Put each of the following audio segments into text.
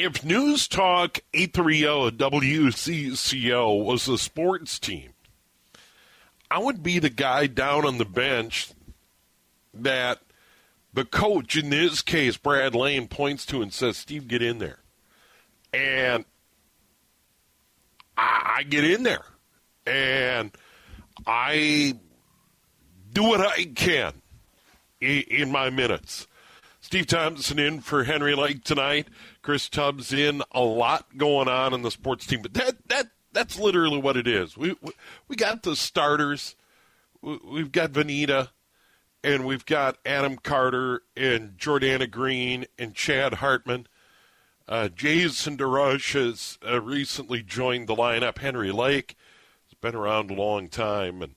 if News Talk 830 WCCO was a sports team, I would be the guy down on the bench that the coach, in this case, Brad Lane, points to and says, Steve, get in there. And I, I get in there. And I do what I can in, in my minutes. Steve Thompson in for Henry Lake tonight. Chris Tubbs in. A lot going on in the sports team, but that that that's literally what it is. We we, we got the starters. We, we've got Vineeta, and we've got Adam Carter and Jordana Green and Chad Hartman. Uh, Jason DeRusha has uh, recently joined the lineup. Henry Lake has been around a long time, and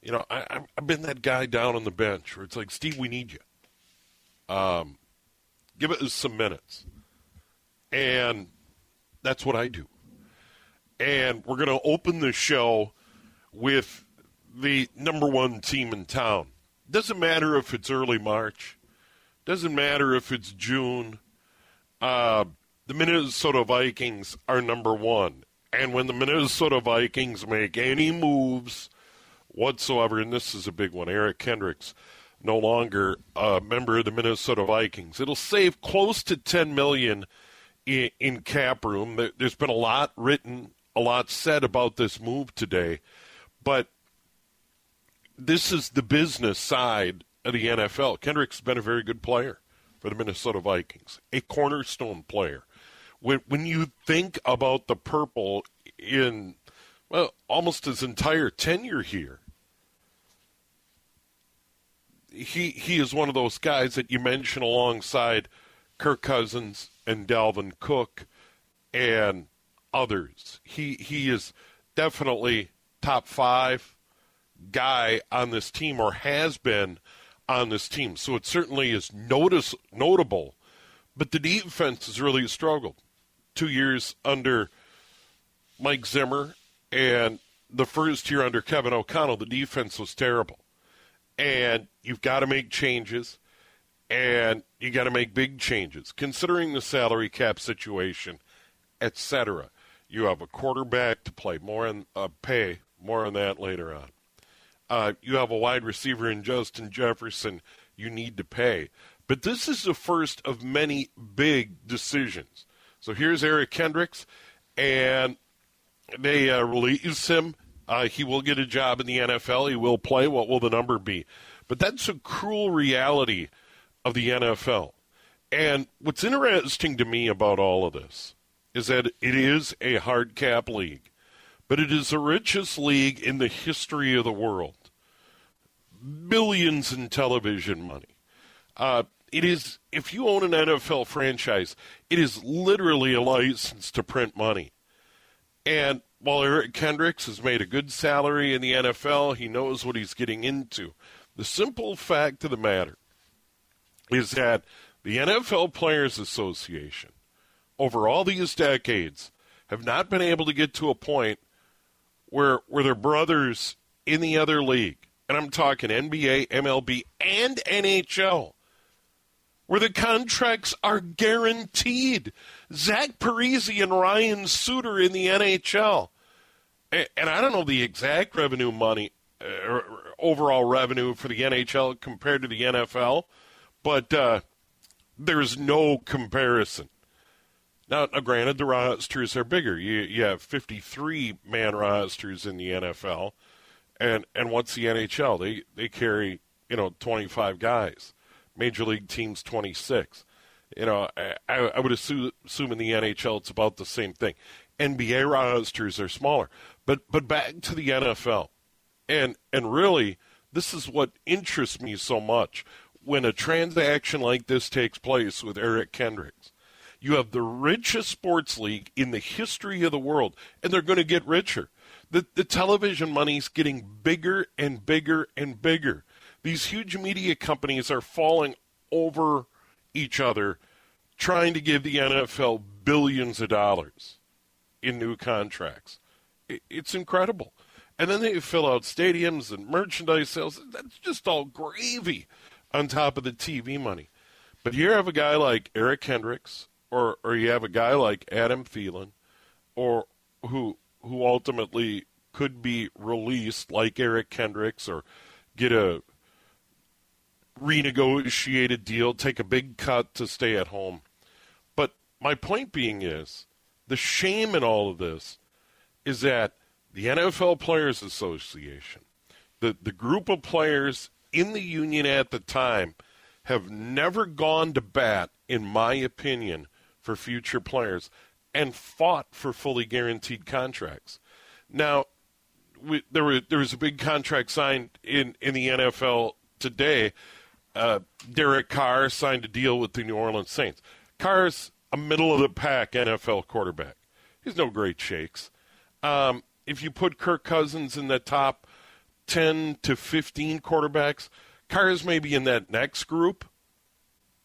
you know I, I've been that guy down on the bench where it's like, Steve, we need you. Um, give it some minutes, and that's what I do. And we're going to open the show with the number one team in town. Doesn't matter if it's early March. Doesn't matter if it's June. Uh, the Minnesota Vikings are number one. And when the Minnesota Vikings make any moves whatsoever, and this is a big one, Eric Kendricks no longer a member of the Minnesota Vikings. It'll save close to 10 million in, in cap room. There's been a lot written, a lot said about this move today, but this is the business side of the NFL. Kendrick's been a very good player for the Minnesota Vikings, a cornerstone player. When when you think about the purple in well almost his entire tenure here, he he is one of those guys that you mention alongside Kirk Cousins and Dalvin Cook and others. He he is definitely top five guy on this team or has been on this team. So it certainly is notice notable. But the defense has really struggled. Two years under Mike Zimmer and the first year under Kevin O'Connell, the defense was terrible. And you've got to make changes, and you got to make big changes, considering the salary cap situation, etc. You have a quarterback to play more on uh, pay more on that later on. Uh, you have a wide receiver in Justin Jefferson you need to pay. But this is the first of many big decisions. So here's Eric Kendricks, and they uh, release him. Uh, he will get a job in the NFL. He will play. What will the number be? But that's a cruel reality of the NFL. And what's interesting to me about all of this is that it is a hard cap league, but it is the richest league in the history of the world billions in television money. Uh, it is if you own an NFL franchise, it is literally a license to print money. And while Eric Kendricks has made a good salary in the NFL, he knows what he's getting into. The simple fact of the matter is that the NFL Players Association, over all these decades, have not been able to get to a point where where their brothers in the other league and I'm talking NBA, MLB, and NHL, where the contracts are guaranteed. Zach Parise and Ryan Suter in the NHL. And, I don't know the exact revenue money, uh, overall revenue for the NHL compared to the NFL, but uh, there's no comparison. Now, now, granted, the rosters are bigger. You, you have 53 man rosters in the NFL and and what's the NHL? They they carry you know 25 guys. Major league teams 26. You know, I, I would assume, assume in the NHL it's about the same thing. NBA rosters are smaller, but but back to the NFL, and and really this is what interests me so much when a transaction like this takes place with Eric Kendricks. You have the richest sports league in the history of the world, and they're going to get richer the, the television money's getting bigger and bigger and bigger. These huge media companies are falling over each other, trying to give the NFL billions of dollars in new contracts. It, it's incredible. And then they fill out stadiums and merchandise sales. That's just all gravy on top of the TV money. But here I have a guy like Eric Kendricks, or or you have a guy like Adam Thielen, or who who ultimately could be released like Eric Kendricks or get a renegotiated deal, take a big cut to stay at home. But my point being is the shame in all of this is that the NFL Players Association, the, the group of players in the union at the time, have never gone to bat, in my opinion, for future players and fought for fully guaranteed contracts. Now, we, there, were, there was a big contract signed in, in the NFL today. Uh, Derek Carr signed a deal with the New Orleans Saints. Carr's a middle of the pack NFL quarterback. He's no great shakes. Um, if you put Kirk Cousins in the top 10 to 15 quarterbacks, Carr's maybe in that next group,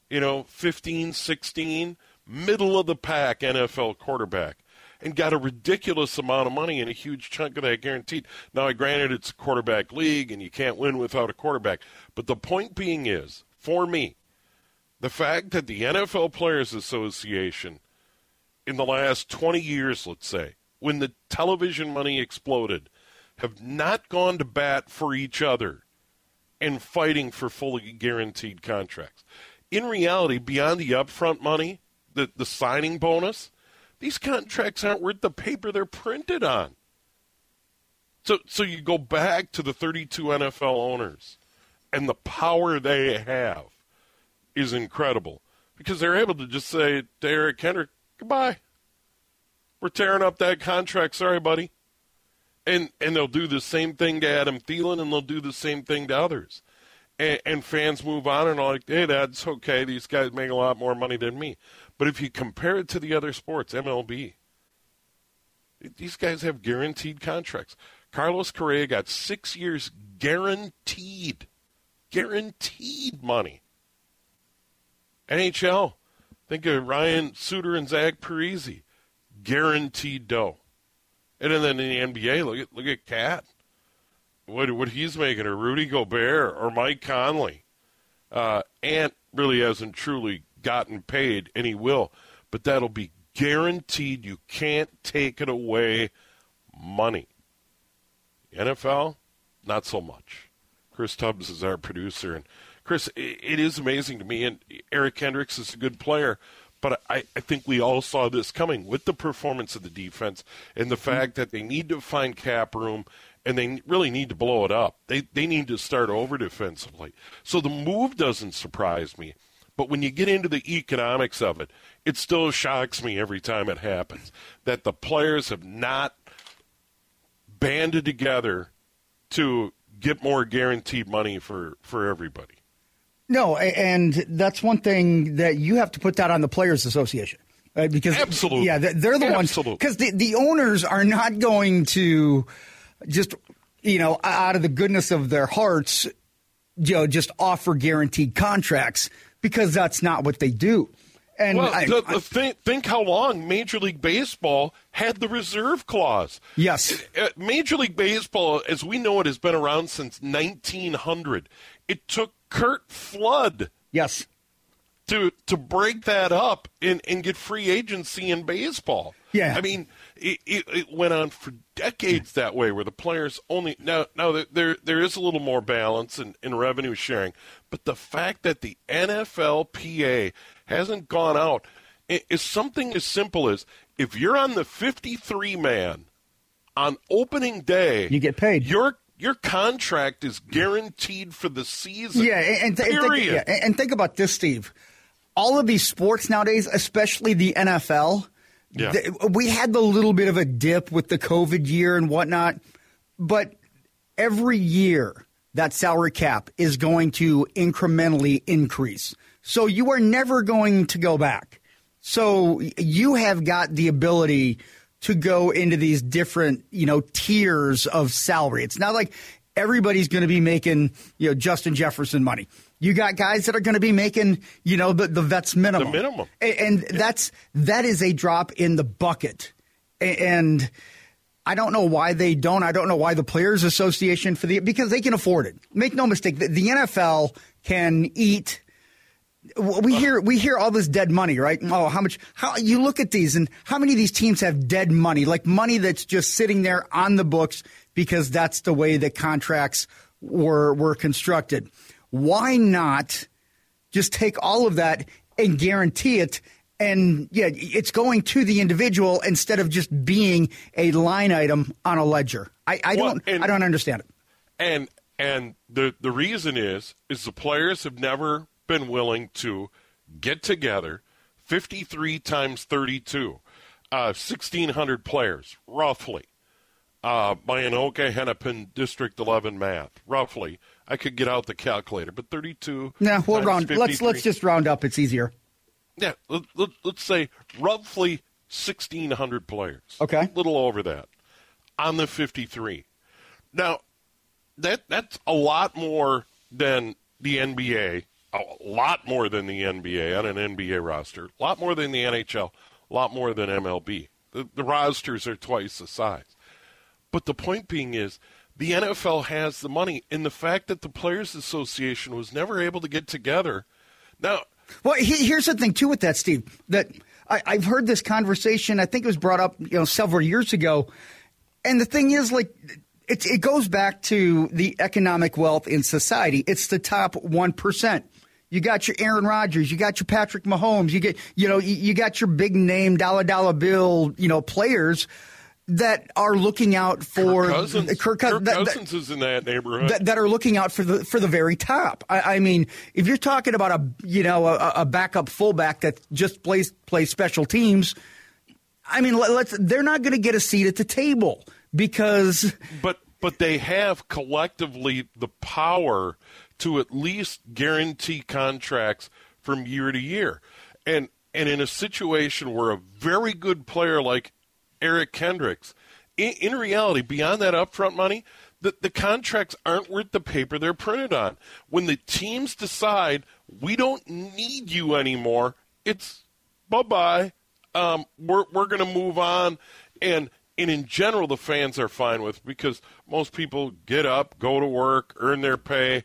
you know, 15, 16, middle of the pack NFL quarterback and got a ridiculous amount of money and a huge chunk of that guaranteed. Now, I granted, it's a quarterback league and you can't win without a quarterback. But the point being is, for me, the fact that the NFL Players Association in the last 20 years, let's say, when the television money exploded, have not gone to bat for each other and fighting for fully guaranteed contracts. In reality, beyond the upfront money, the, the signing bonus, these contracts aren't worth the paper they're printed on. So, so you go back to the 32 NFL owners, and the power they have is incredible because they're able to just say to Eric goodbye. We're tearing up that contract. Sorry, buddy. And and they'll do the same thing to Adam Thielen, and they'll do the same thing to others. And, and fans move on and are like, hey, that's okay. These guys make a lot more money than me. But if you compare it to the other sports, MLB, these guys have guaranteed contracts. Carlos Correa got six years guaranteed, guaranteed money. NHL, think of Ryan Suter and Zach Parise, guaranteed dough. And then in the NBA, look at look at KAT, what what he's making, or Rudy Gobert, or Mike Conley. Uh, Ant really hasn't truly gotten paid, and he will, but that'll be guaranteed. You can't take it away. Money. NFL, not so much. Chris Tubbs is our producer, and Chris, it is amazing to me. And Eric Hendricks is a good player, but I, I think we all saw this coming with the performance of the defense and the fact that they need to find cap room and they really need to blow it up. They they need to start over defensively. So the move doesn't surprise me. But when you get into the economics of it, it still shocks me every time it happens that the players have not banded together to get more guaranteed money for, for everybody. No, and that's one thing that you have to put that on the Players Association. Right? Because Absolutely. yeah, they're the Absolutely. ones because the, the owners are not going to just you know out of the goodness of their hearts, you know, just offer guaranteed contracts because that's not what they do. And well, I, the, the think, think how long Major League Baseball had the reserve clause. Yes. Uh, uh, Major League Baseball, as we know it, has been around since 1900. It took Curt Flood. Yes. To, to break that up and, and get free agency in baseball. Yeah. I mean, it, it, it went on for decades that way, where the players only now now there there is a little more balance in, in revenue sharing, but the fact that the NFLPA hasn't gone out is something as simple as if you're on the 53 man on opening day, you get paid. Your your contract is guaranteed for the season. Yeah, and, th- and, think, yeah, and think about this, Steve. All of these sports nowadays, especially the NFL, yeah. th- we had the little bit of a dip with the COVID year and whatnot, but every year that salary cap is going to incrementally increase. So you are never going to go back. So you have got the ability to go into these different, you know, tiers of salary. It's not like everybody's going to be making, you know, Justin Jefferson money. You got guys that are going to be making, you know, the, the vets minimum. The minimum. And, and yeah. that's that is a drop in the bucket. And I don't know why they don't. I don't know why the Players Association for the because they can afford it. Make no mistake, the, the NFL can eat we hear we hear all this dead money, right? Oh, how much? How you look at these and how many of these teams have dead money, like money that's just sitting there on the books because that's the way the contracts were were constructed. Why not just take all of that and guarantee it? And yeah, it's going to the individual instead of just being a line item on a ledger. I, I Well, don't and- I don't understand it. And and the the reason is is the players have never been willing to get together 53 times 32 uh 1600 players roughly uh by Anoka Hennepin District 11 math roughly I could get out the calculator but 32 No, we'll round. Let's let's just round up. It's easier. yeah let, let, let's say roughly 1600 players Okay. a little over that on the 53 now that that's a lot more than the NBA, a lot more than the NBA on an NBA roster, a lot more than the NHL, a lot more than MLB. The, the rosters are twice the size. But the point being is, the NFL has the money, and the fact that the Players Association was never able to get together. Now, Well, he, here's the thing too with that, Steve. That I, I've heard this conversation. I think it was brought up, you know, several years ago. And the thing is, like, it, it goes back to the economic wealth in society. It's the top one percent. You got your Aaron Rodgers, you got your Patrick Mahomes, you get, you know, you, got your big name dollar dollar bill, you know, players that are looking out for Kirk Cousins, Kirk, Kirk that- that- Cousins is in that neighborhood. that, that are looking out for the for the very top. I, I mean, if you're talking about a you know a, a backup fullback that just plays plays special teams, I mean, let, let's they're not going to get a seat at the table because but but they have collectively the power to at least guarantee contracts from year to year. And and in a situation where a very good player like Eric Kendricks, in, in reality, beyond that upfront money, the, the contracts aren't worth the paper they're printed on. When the teams decide we don't need you anymore, it's bye bye. Um, we're we're going to move on, and and in general, the fans are fine with because most people get up, go to work, earn their pay,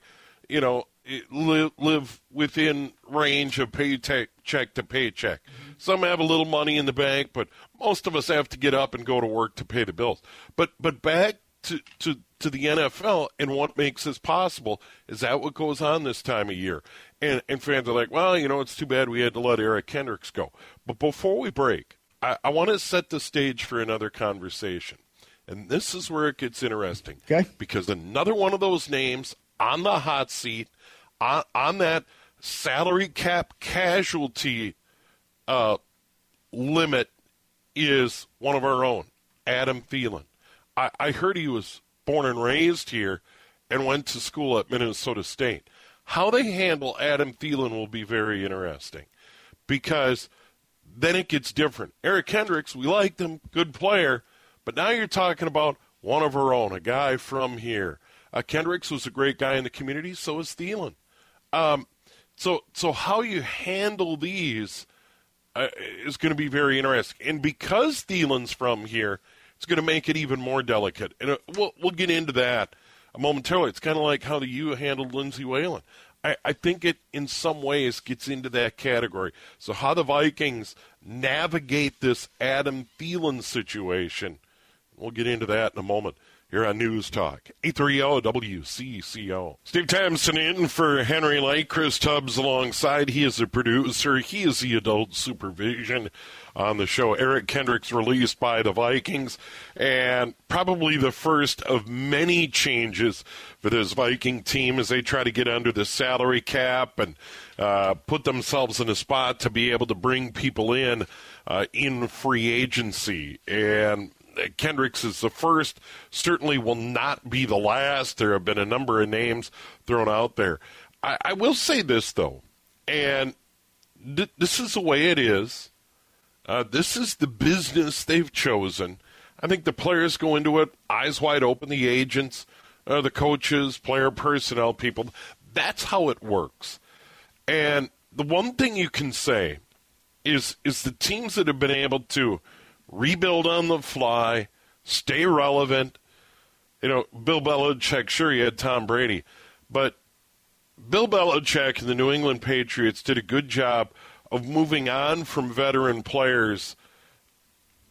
you know, live live within range of paycheck check to paycheck. Mm-hmm. Some have a little money in the bank, but most of us have to get up and go to work to pay the bills. But but back to to to the NFL and what makes this possible is that what goes on this time of year. And and fans are like, well, you know, it's too bad we had to let Eric Kendricks go. But before we break, I, I want to set the stage for another conversation. And this is where it gets interesting. Okay. Because another one of those names on the hot seat, on, on that salary cap casualty uh, limit, is one of our own, Adam Thielen. I, I heard he was born and raised here and went to school at Minnesota State. How they handle Adam Thielen will be very interesting because then it gets different. Eric Kendricks, we liked him, good player, but now you're talking about one of our own, a guy from here. Uh, Kendricks was a great guy in the community, so is Thielen. Um, so, so how you handle these uh, is going to be very interesting. And because Thielen's from here, it's going to make it even more delicate. And uh, we'll, we'll get into that momentarily. It's kind of like how the U handled Lindsay Whalen. I, I think it, in some ways, gets into that category. So, how the Vikings navigate this Adam Thielen situation, we'll get into that in a moment. Here on News Talk, 830 WCCO. Steve Thompson in for Henry Lake. Chris Tubbs alongside. He is the producer. He is the adult supervision on the show. Eric Kendricks released by the Vikings, and probably the first of many changes for this Viking team as they try to get under the salary cap and uh, put themselves in a spot to be able to bring people in uh, in free agency. And Kendricks is the first, certainly will not be the last. There have been a number of names thrown out there. I, I will say this, though, and th- this is the way it is. Uh, this is the business they've chosen. I think the players go into it eyes wide open, the agents, uh, the coaches, player personnel people. That's how it works. And the one thing you can say is is the teams that have been able to rebuild on the fly, stay relevant. You know, Bill Belichick, sure, he had Tom Brady, but Bill Belichick and the New England Patriots did a good job of moving on from veteran players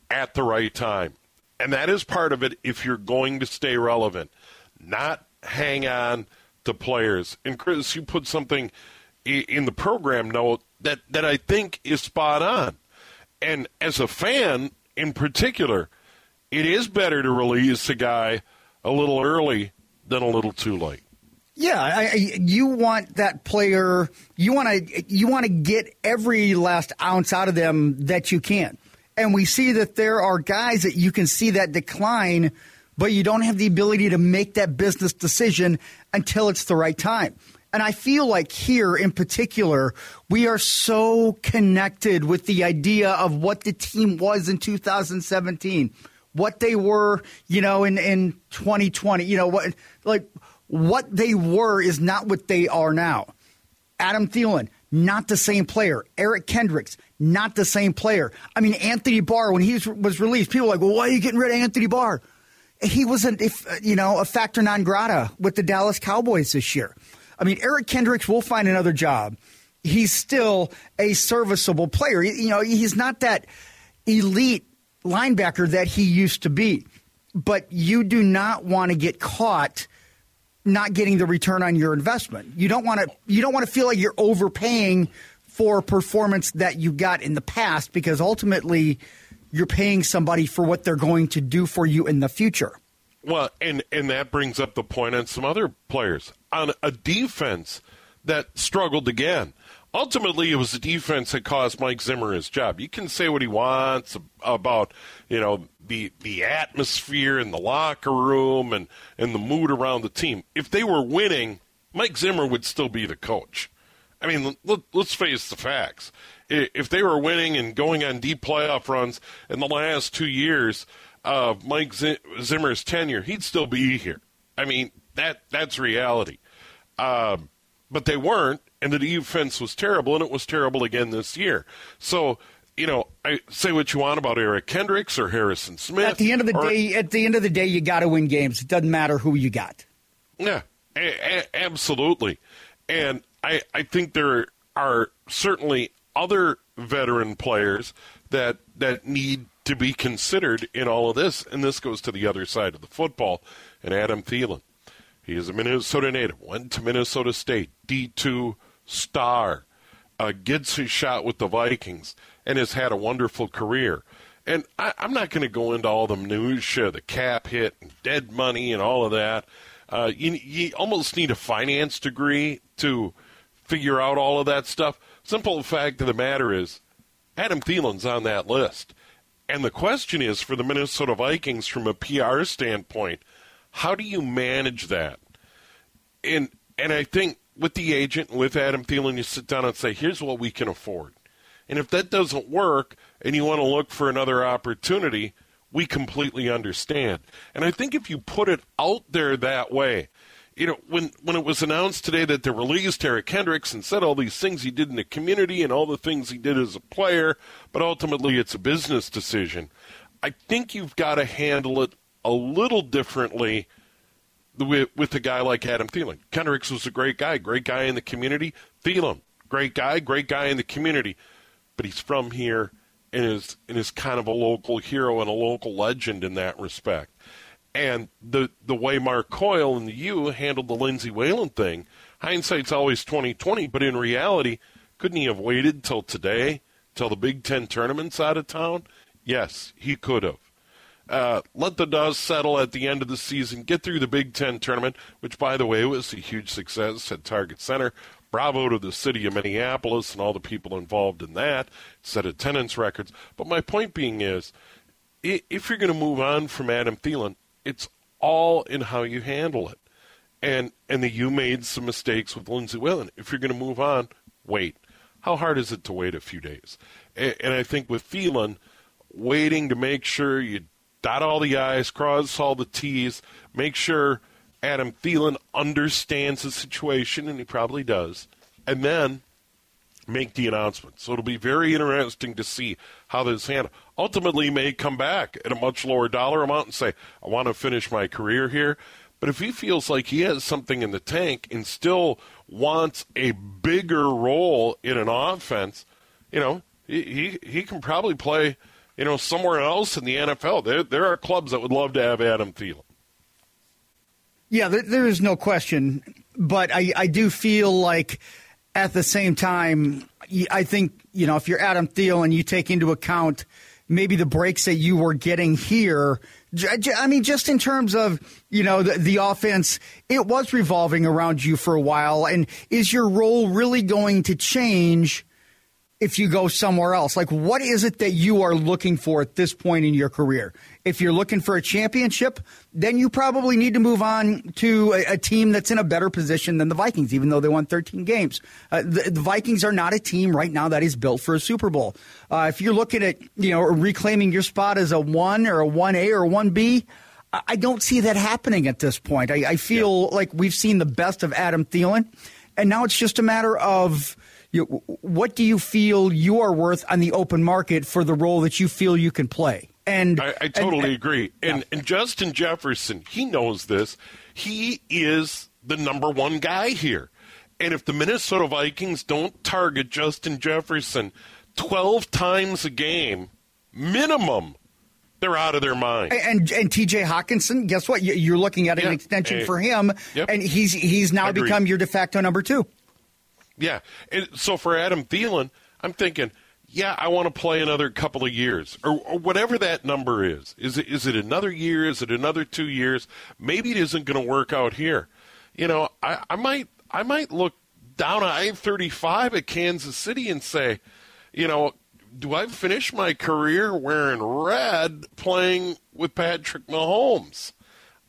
at the right time. And that is part of it if you're going to stay relevant, not hang on to players. And Chris, you put something in the program note that, that I think is spot on. And as a fan in particular, it is better to release a guy a little early than a little too late. Yeah, I, you want that player. You want to you want to get every last ounce out of them that you can. And we see that there are guys that you can see that decline, but you don't have the ability to make that business decision until it's the right time. And I feel like here in particular, we are so connected with the idea of what the team was in 2017, what they were, you know, in, in 2020, you know, what, like, what they were is not what they are now. Adam Thielen, not the same player. Eric Kendricks, not the same player. I mean, Anthony Barr, when he was released, people were like, well, why are you getting rid of Anthony Barr? He wasn't, if, you know, a factor non grata with the Dallas Cowboys this year. I mean, Eric Kendricks will find another job. He's still a serviceable player. You know, he's not that elite linebacker that he used to be. But you do not want to get caught not getting the return on your investment. You don't want to you don't want to feel like you're overpaying for performance that you got in the past because ultimately you're paying somebody for what they're going to do for you in the future. Well, and and that brings up the point on some other players on a defense that struggled again. Ultimately, it was the defense that caused Mike Zimmer his job. You can say what he wants about, you know, the the atmosphere in the locker room and and the mood around the team. If they were winning, Mike Zimmer would still be the coach. I mean, let, us face the facts. If they were winning and going on deep playoff runs in the last two years of Mike Zimmer's tenure, he'd still be here. I mean, that that's reality. Um, but they weren't, and the defense was terrible, and it was terrible again this year. So you know, I say what you want about Eric Kendricks or Harrison Smith. At the end of the or, day, at the end of the day, you got to win games. It doesn't matter who you got. Yeah, a- a- absolutely. And I I think there are certainly other veteran players that that need to be considered in all of this, and this goes to the other side of the football. And Adam Thielen, he is a Minnesota native, went to Minnesota State, D two star, uh, gets his shot with the Vikings and has had a wonderful career. And I, am not going to go into all the minutia, the cap hit, and dead money, and all of that. Uh, you, you almost need a finance degree to figure out all of that stuff. Simple fact of the matter is, Adam Thielen's on that list. And the question is for the Minnesota Vikings from a PR standpoint, how do you manage that? And and I think with the agent, with Adam Thielen, you sit down and say, here's what we can afford. And if that doesn't work and you want to look for another opportunity, we completely understand. And I think if you put it out there that way, you know, when, when it was announced today that they released Eric Kendricks and said all these things he did in the community and all the things he did as a player, but ultimately it's a business decision, I think you've got to handle it a little differently with, with a guy like Adam Thielen. Kendricks was a great guy, great guy in the community. Thielen, great guy, great guy in the community but he's from here and is and is kind of a local hero and a local legend in that respect. And the the way Mark Coyle and the U handled the Lindsay Whalen thing, hindsight's always twenty twenty, but in reality, couldn't he have waited till today, till the Big Ten tournament's out of town? Yes, he could have. Uh, let the dust settle at the end of the season, get through the Big Ten tournament, which, by the way, was a huge success at Target Center. Bravo to the city of Minneapolis and all the people involved in that, set attendance records. But my point being is, if you're going to move on from Adam Thielen, it's all in how you handle it. And and that you made some mistakes with Lindsay Whalen. If you're going to move on, wait. How hard is it to wait a few days? And, and I think with Thielen, waiting to make sure you dot all the I's, cross all the T's, make sure Adam Thielen understands the situation, and he probably does, and then make the announcement. So it'll be very interesting to see how this handles. Ultimately, may come back at a much lower dollar amount and say, I want to finish my career here. But if he feels like he has something in the tank and still wants a bigger role in an offense, you know, he he, he can probably play, you know, somewhere else in the NFL. There there are clubs that would love to have Adam Thielen. Yeah, there, there is no question, but I I do feel like at the same time, I think you know if you're Adam Thielen, you take into account maybe the breaks that you were getting here. I mean, just in terms of you know the, the, offense, it was revolving around you for a while, and is your role really going to change if you go somewhere else? Like, what is it that you are looking for at this point in your career? If you're looking for a championship, then you probably need to move on to a, a team that's in a better position than the Vikings, even though they won 13 games. Uh, the, the, Vikings are not a team right now that is built for a Super Bowl. Uh, if you're looking at, you know, reclaiming your spot as a 1 or a 1A or a 1B, I don't see that happening at this point. I, I feel yeah. like we've seen the best of Adam Thielen, and now it's just a matter of – you, what do you feel you are worth on the open market for the role that you feel you can play? And I, I totally and, agree. And, yeah. and Justin Jefferson, he knows this. He is the number one guy here. And if the Minnesota Vikings don't target Justin Jefferson 12 times a game, minimum, they're out of their mind. And and T.J. Hockenson, guess what? You're looking at an yeah. extension hey. for him, yep. and he's he's now Agreed. become your de facto number two. Yeah. And so for Adam Thielen, I'm thinking, yeah, I want to play another couple of years or, or, whatever that number is. Is it, is it another year? Is it another two years? Maybe it isn't going to work out here. You know, I, I might I might look down I 35 at Kansas City and say, you know, do I finish my career wearing red playing with Patrick Mahomes?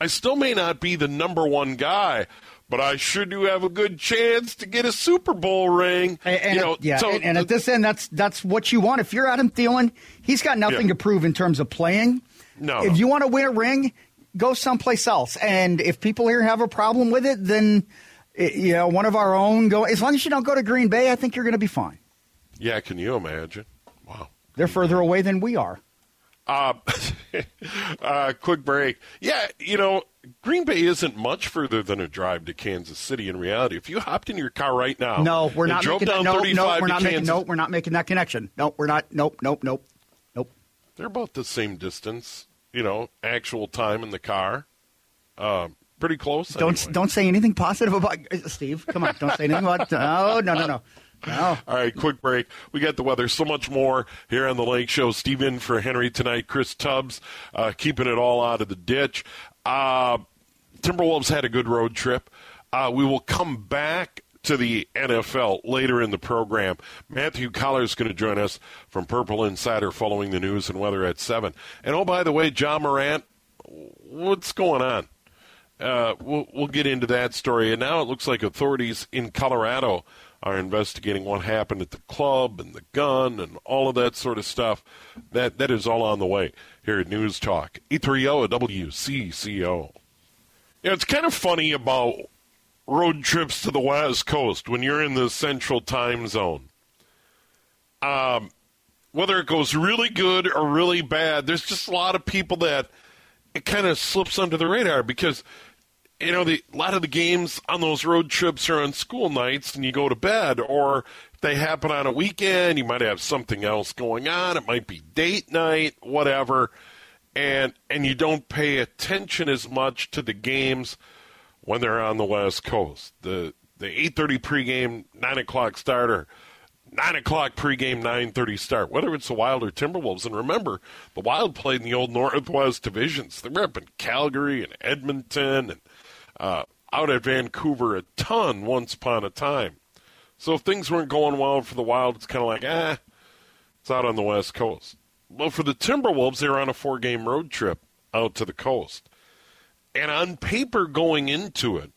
I still may not be the number one guy, but I sure do have a good chance to get a Super Bowl ring. And, and you know, yeah, so and, and, at this end, that's that's what you want. If you're Adam Thielen, he's got nothing yeah. to prove in terms of playing. No, if you want to win a ring, go someplace else. And if people here have a problem with it, then eh, you know one of our own go. As long as you don't go to Green Bay, I think you're going to be fine. Yeah, can you imagine? Wow, they're further away than we are. Uh, uh, quick break. Yeah, you know, Green Bay isn't much further than a drive to Kansas City in reality. If you hopped in your car right now, no, we're not making that, no, no, we're not making no, we're not making that connection. No, we're not. Nope, nope, nope, nope. They're about the same distance. You know, actual time in the car. Uh, pretty close. Don't anyway. don't say anything positive about Steve. Come on, don't say anything about. No, no, no, no. All right, quick break. We got the weather, so much more here on the Lake Show. Steve in for Henry tonight. Chris Tubbs uh, keeping it all out of the ditch. Uh, Timberwolves had a good road trip. Uh, we will come back to the NFL later in the program. Matthew Coller is going to join us from Purple Insider following the news and weather at 7. And oh, by the way, Ja Morant, what's going on? Uh, we'll, we'll get into that story. And now it looks like authorities in Colorado are investigating what happened at the club and the gun and all of that sort of stuff. That that is all on the way here at News Talk. 830 WCCO. Yeah, it's kind of funny about road trips to the West Coast when you're in the central time zone. Um, whether it goes really good or really bad, there's just a lot of people that it kind of slips under the radar because you know, the, a lot of the games on those road trips are on school nights and you go to bed, or if they happen on a weekend, you might have something else going on. It might be date night, whatever, and and you don't pay attention as much to the games when they're on the West Coast. The the eight thirty pregame, nine o'clock starter. Nine o'clock pregame, nine thirty start. Whether it's the Wild or Timberwolves, and remember, the Wild played in the old Northwest divisions. They were up in Calgary and Edmonton and uh, out at Vancouver a ton once upon a time. So if things weren't going well for the Wild, it's kind of like, eh, it's out on the West Coast. Well, for the Timberwolves, they were on a four game road trip out to the coast. And on paper going into it,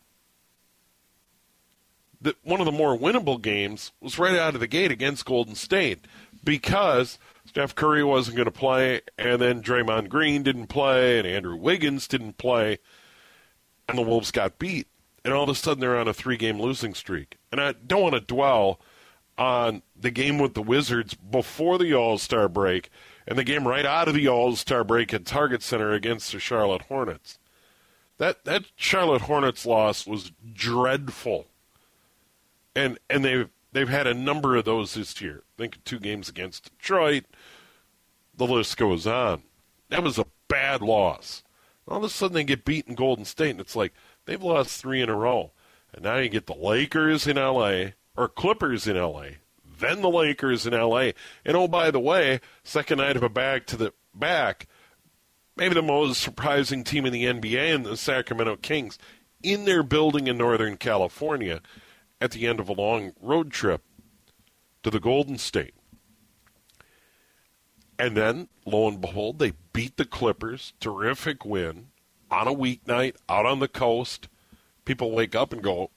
that one of the more winnable games was right out of the gate against Golden State because Steph Curry wasn't going to play, and then Draymond Green didn't play, and Andrew Wiggins didn't play and the Wolves got beat. And all of a sudden they're on a three game losing streak. And I don't want to dwell on the game with the Wizards before the All Star break and the game right out of the All Star break at Target Center against the Charlotte Hornets. That that Charlotte Hornets loss was dreadful. and and they've they've had a number of those this year. I think two games against Detroit. The list goes on. That was a bad loss. All of a sudden, they get beaten in Golden State, and it's like they've lost three in a row. And now you get the Lakers in L.A. or Clippers in L.A. Then the Lakers in L.A. And oh, by the way, second night of a back to the back, maybe the most surprising team in the NBA and the Sacramento Kings in their building in Northern California at the end of a long road trip to the Golden State. And then, lo and behold, they beat the Clippers. Terrific win on a weeknight out on the coast. People wake up and go,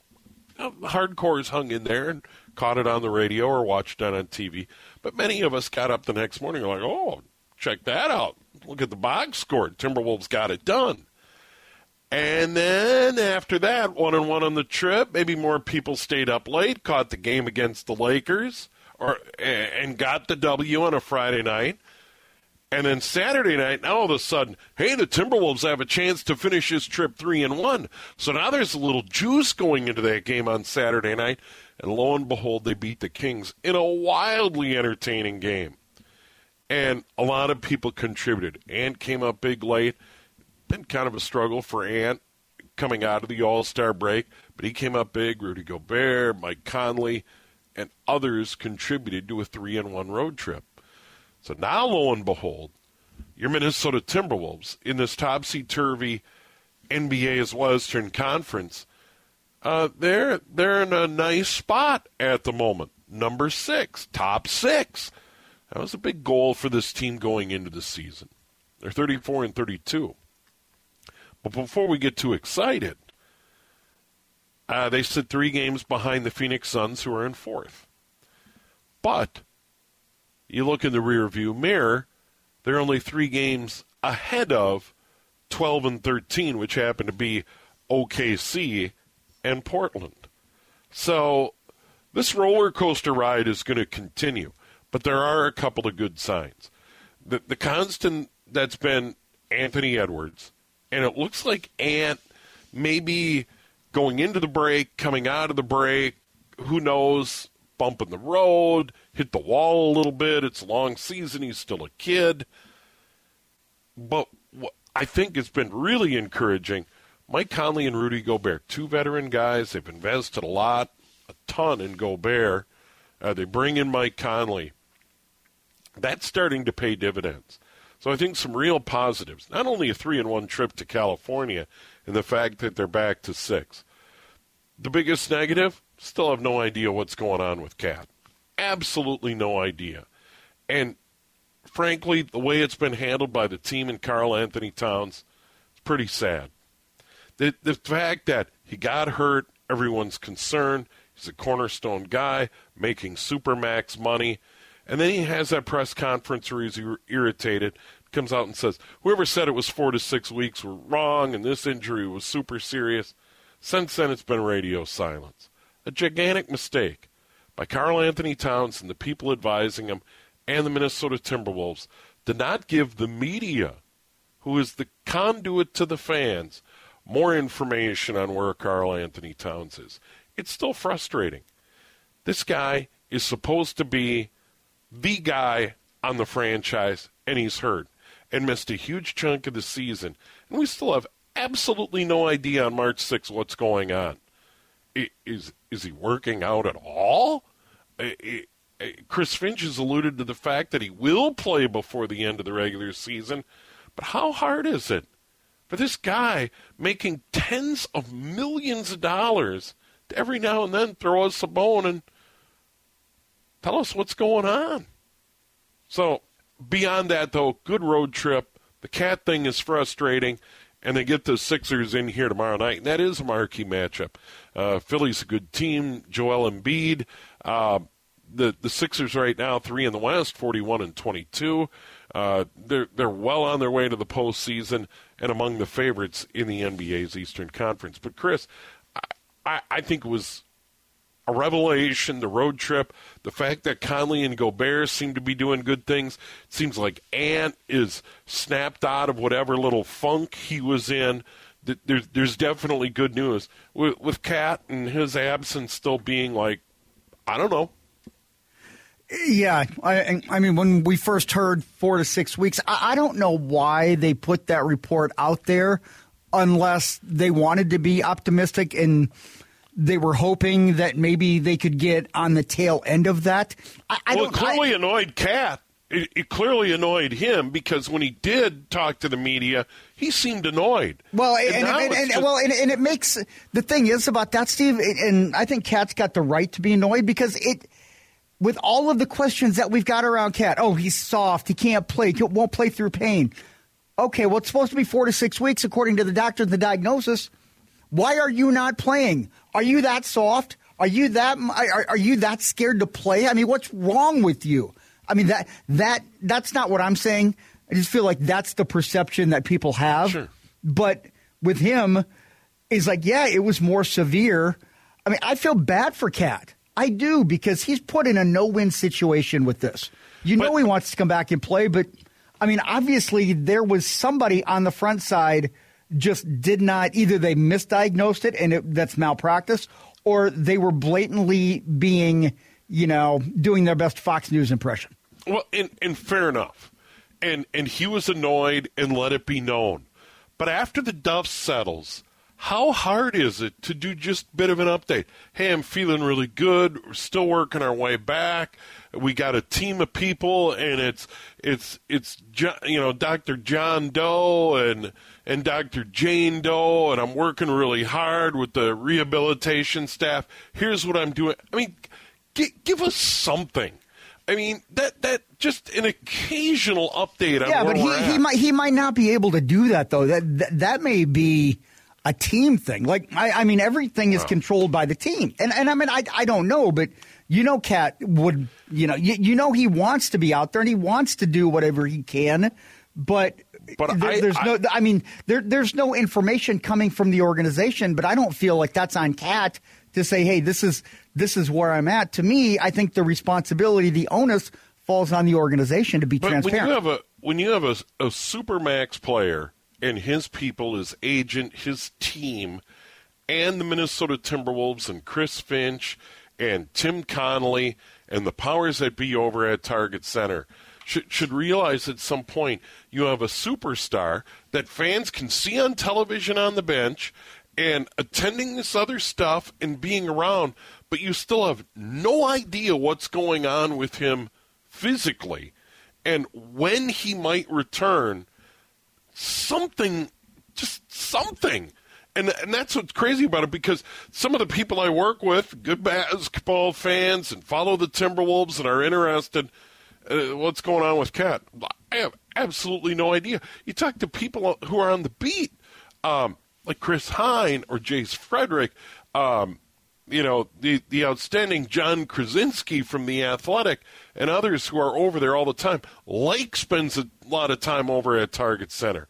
oh, hardcore's hung in there and caught it on the radio or watched it on TV. But many of us got up the next morning and like, oh, check that out. Look at the box score. Timberwolves got it done. And then after that, one and one on the trip, maybe more people stayed up late, caught the game against the Lakers, or and got the W on a Friday night. And then Saturday night, now all of a sudden, hey, the Timberwolves have a chance to finish this trip three and one. So now there's a little juice going into that game on Saturday night. And lo and behold, they beat the Kings in a wildly entertaining game. And a lot of people contributed. Ant came up big late. Been kind of a struggle for Ant coming out of the All Star break, but he came up big. Rudy Gobert, Mike Conley, and others contributed to a three and one road trip. So now, lo and behold, your Minnesota Timberwolves in this topsy turvy NBA as Western Conference, uh, they're they're in a nice spot at the moment, number six, top six. That was a big goal for this team going into the season. They're 34 and 32. But before we get too excited, uh, they sit three games behind the Phoenix Suns, who are in fourth. But you look in the rearview mirror, they're only three games ahead of 12 and 13, which happen to be OKC and Portland. So this roller coaster ride is going to continue, but there are a couple of good signs. The, the constant that's been Anthony Edwards, and it looks like Ant maybe going into the break, coming out of the break, who knows, bumping the road, hit the wall a little bit. It's a long season. He's still a kid. But what I think it's been really encouraging Mike Conley and Rudy Gobert, two veteran guys. They've invested a lot, a ton in Gobert. Uh, they bring in Mike Conley. That's starting to pay dividends. So I think some real positives. Not only a three and one trip to California and the fact that they're back to six. The biggest negative, still have no idea what's going on with KAT. Absolutely no idea. And frankly, the way it's been handled by the team and Karl-Anthony Towns, it's pretty sad. The, the fact that he got hurt, everyone's concerned. He's a cornerstone guy making supermax money. And then he has that press conference where he's irritated, comes out and says, Whoever said it was four to six weeks were wrong and this injury was super serious. Since then, it's been radio silence. A gigantic mistake by Karl-Anthony Towns and the people advising him and the Minnesota Timberwolves to not give the media, who is the conduit to the fans, more information on where Karl-Anthony Towns is. It's still frustrating. This guy is supposed to be the guy on the franchise, and he's hurt and missed a huge chunk of the season. And we still have absolutely no idea on March 6th what's going on. Is is he working out at all? Chris Finch has alluded to the fact that he will play before the end of the regular season, but how hard is it for this guy making tens of millions of dollars to every now and then throw us a bone and tell us what's going on? So, beyond that, though, good road trip. The KAT thing is frustrating, and they get the Sixers in here tomorrow night, and that is a marquee matchup. Uh, Philly's a good team. Joel Embiid. Uh, the the Sixers right now three in the West, forty one and twenty two. Uh, they're they're well on their way to the postseason and among the favorites in the NBA's Eastern Conference. But Chris, I, I, I think it was a revelation, the road trip, the fact that Conley and Gobert seem to be doing good things. It seems like Ant is snapped out of whatever little funk he was in. There's, there's definitely good news. With, with KAT and his absence still being like I don't know. Yeah, I, I mean, when we first heard four to six weeks, I, I don't know why they put that report out there, unless they wanted to be optimistic and they were hoping that maybe they could get on the tail end of that. I, I well, don't it clearly I, annoyed KAT. It, it, clearly annoyed him because when he did talk to the media, he seemed annoyed. Well, and, and, and, and just... well, and, it makes the thing is about that, Steve, and I think KAT's got the right to be annoyed because it with all of the questions that we've got around KAT. Oh, he's soft. He can't play. He won't play through pain. Okay, well, it's supposed to be four to six weeks according to the doctor, the diagnosis. Why are you not playing? Are you that soft? Are you that are, are you that scared to play? I mean, what's wrong with you? I mean that that that's not what I'm saying. I just feel like that's the perception that people have. Sure. But with him, is like, yeah, it was more severe. I mean, I feel bad for KAT. I do because he's put in a no-win situation with this. You know he wants to come back and play, but I mean, obviously there was somebody on the front side just did not either they misdiagnosed it and it, that's malpractice, or they were blatantly being, you know, doing their best Fox News impression. Well, and, and fair enough, and and he was annoyed and let it be known. But after the dust settles, how hard is it to do just a bit of an update? Hey, I'm feeling really good. We're still working our way back. We got a team of people, and it's it's it's you know Dr. John Doe and and Dr. Jane Doe, and I'm working really hard with the rehabilitation staff. Here's what I'm doing. I mean, g- give us something. I mean that that just an occasional update. yeah, but he, he might he might not be able to do that though. That that, that may be a team thing. Like, I, I mean, everything is controlled by the team. And, and I mean, I, I don't know, but you know, KAT would, you know, you, you know, he wants to be out there and he wants to do whatever he can, but but there, I, there's I, no. I mean, there, there's no information coming from the organization. But I don't feel like that's on KAT to say, "Hey, this is this is where I'm at." To me, I think the responsibility, the onus, falls on the organization to be but transparent. When you have a when you have a, a supermax player and his people, his agent, his team, and the Minnesota Timberwolves and Chris Finch and Tim Connelly and the powers that be over at Target Center should, should realize at some point you have a superstar that fans can see on television on the bench and attending this other stuff and being around, but you still have no idea what's going on with him physically and when he might return – something, just something. And, and that's what's crazy about it because some of the people I work with, good basketball fans, and follow the Timberwolves and are interested uh, what's going on with KAT. I have absolutely no idea. You talk to people who are on the beat, um, like Chris Hine or Jace Frederick, um, you know, the, the outstanding Jon Krawczynski from The Athletic, and others who are over there all the time. Lake spends a lot of time over at Target Center.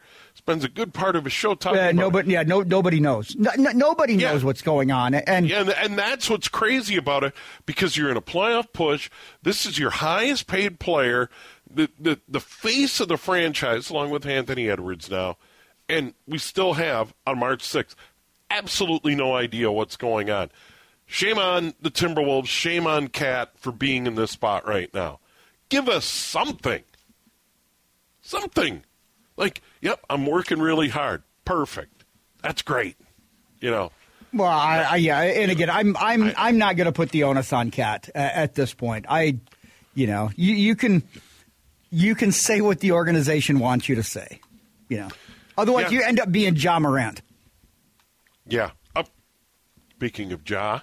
Spends a good part of his show talking. Uh, nobody, yeah, no, nobody knows. No, no, nobody yeah. knows what's going on, and yeah, and, and that's what's crazy about it because you're in a playoff push. This is your highest paid player, the the the face of the franchise, along with Anthony Edwards now, and we still have on March 6th absolutely no idea what's going on. Shame on the Timberwolves. Shame on KAT for being in this spot right now. Give us something. Something. Like, yep, I'm working really hard. Perfect. That's great. You know. Well, I, I, yeah, and again, I'm I'm I, am i am not going to put the onus on KAT uh, at this point. I, you know, you you can you can say what the organization wants you to say. You know, otherwise yeah. you end up being Ja Morant. Yeah. Uh, speaking of Ja,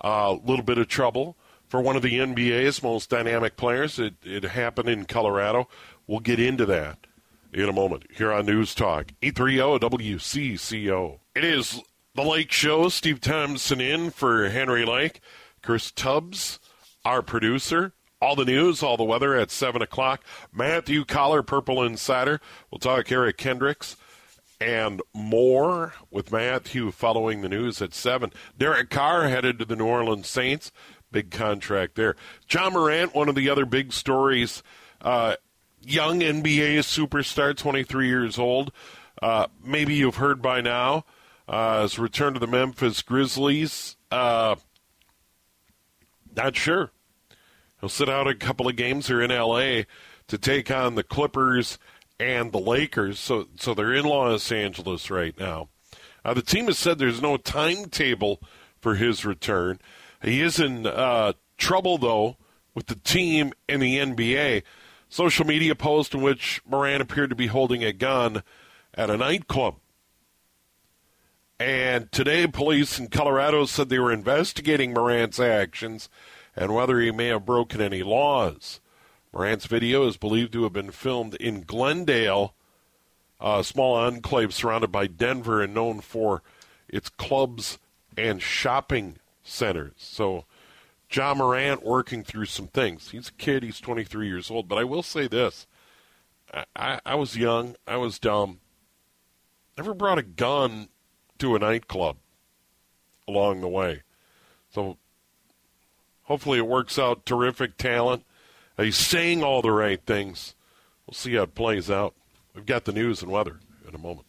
a little bit of trouble for one of the NBA's most dynamic players. It, it happened in Colorado. We'll get into that in a moment here on News Talk 830 WCCO. It is the Lake Show. Steve Thompson in for Henry Lake. Chris Tubbs, our producer. All the news, all the weather at 7 o'clock. Matthew Coller, Purple Insider. We'll talk Eric Kendricks and more with Matthew following the news at 7. Derek Carr headed to the New Orleans Saints. Big contract there. Ja Morant, one of the other big stories. Uh, young NBA superstar, 23 years old. Uh, maybe you've heard by now. Uh, has returned to the Memphis Grizzlies. Uh, Not sure. He'll sit out a couple of games here in L.A. to take on the Clippers and the Lakers. So, so they're in Los Angeles right now. Uh, the team has said there's no timetable for his return. He is in uh, trouble, though, with the team and the NBA. Social media post in which Morant appeared to be holding a gun at a nightclub. And today, police in Colorado said they were investigating Morant's actions and whether he may have broken any laws. Morant's video is believed to have been filmed in Glendale, a small enclave surrounded by Denver and known for its clubs and shopping centers. So, Ja Morant working through some things. He's a kid, he's 23 years old, but I will say this I, I, I was young, I was dumb. Never brought a gun to a nightclub along the way. So, hopefully, it works out. Terrific talent He's saying all the right things. We'll see how it plays out. We've got the news and weather in a moment.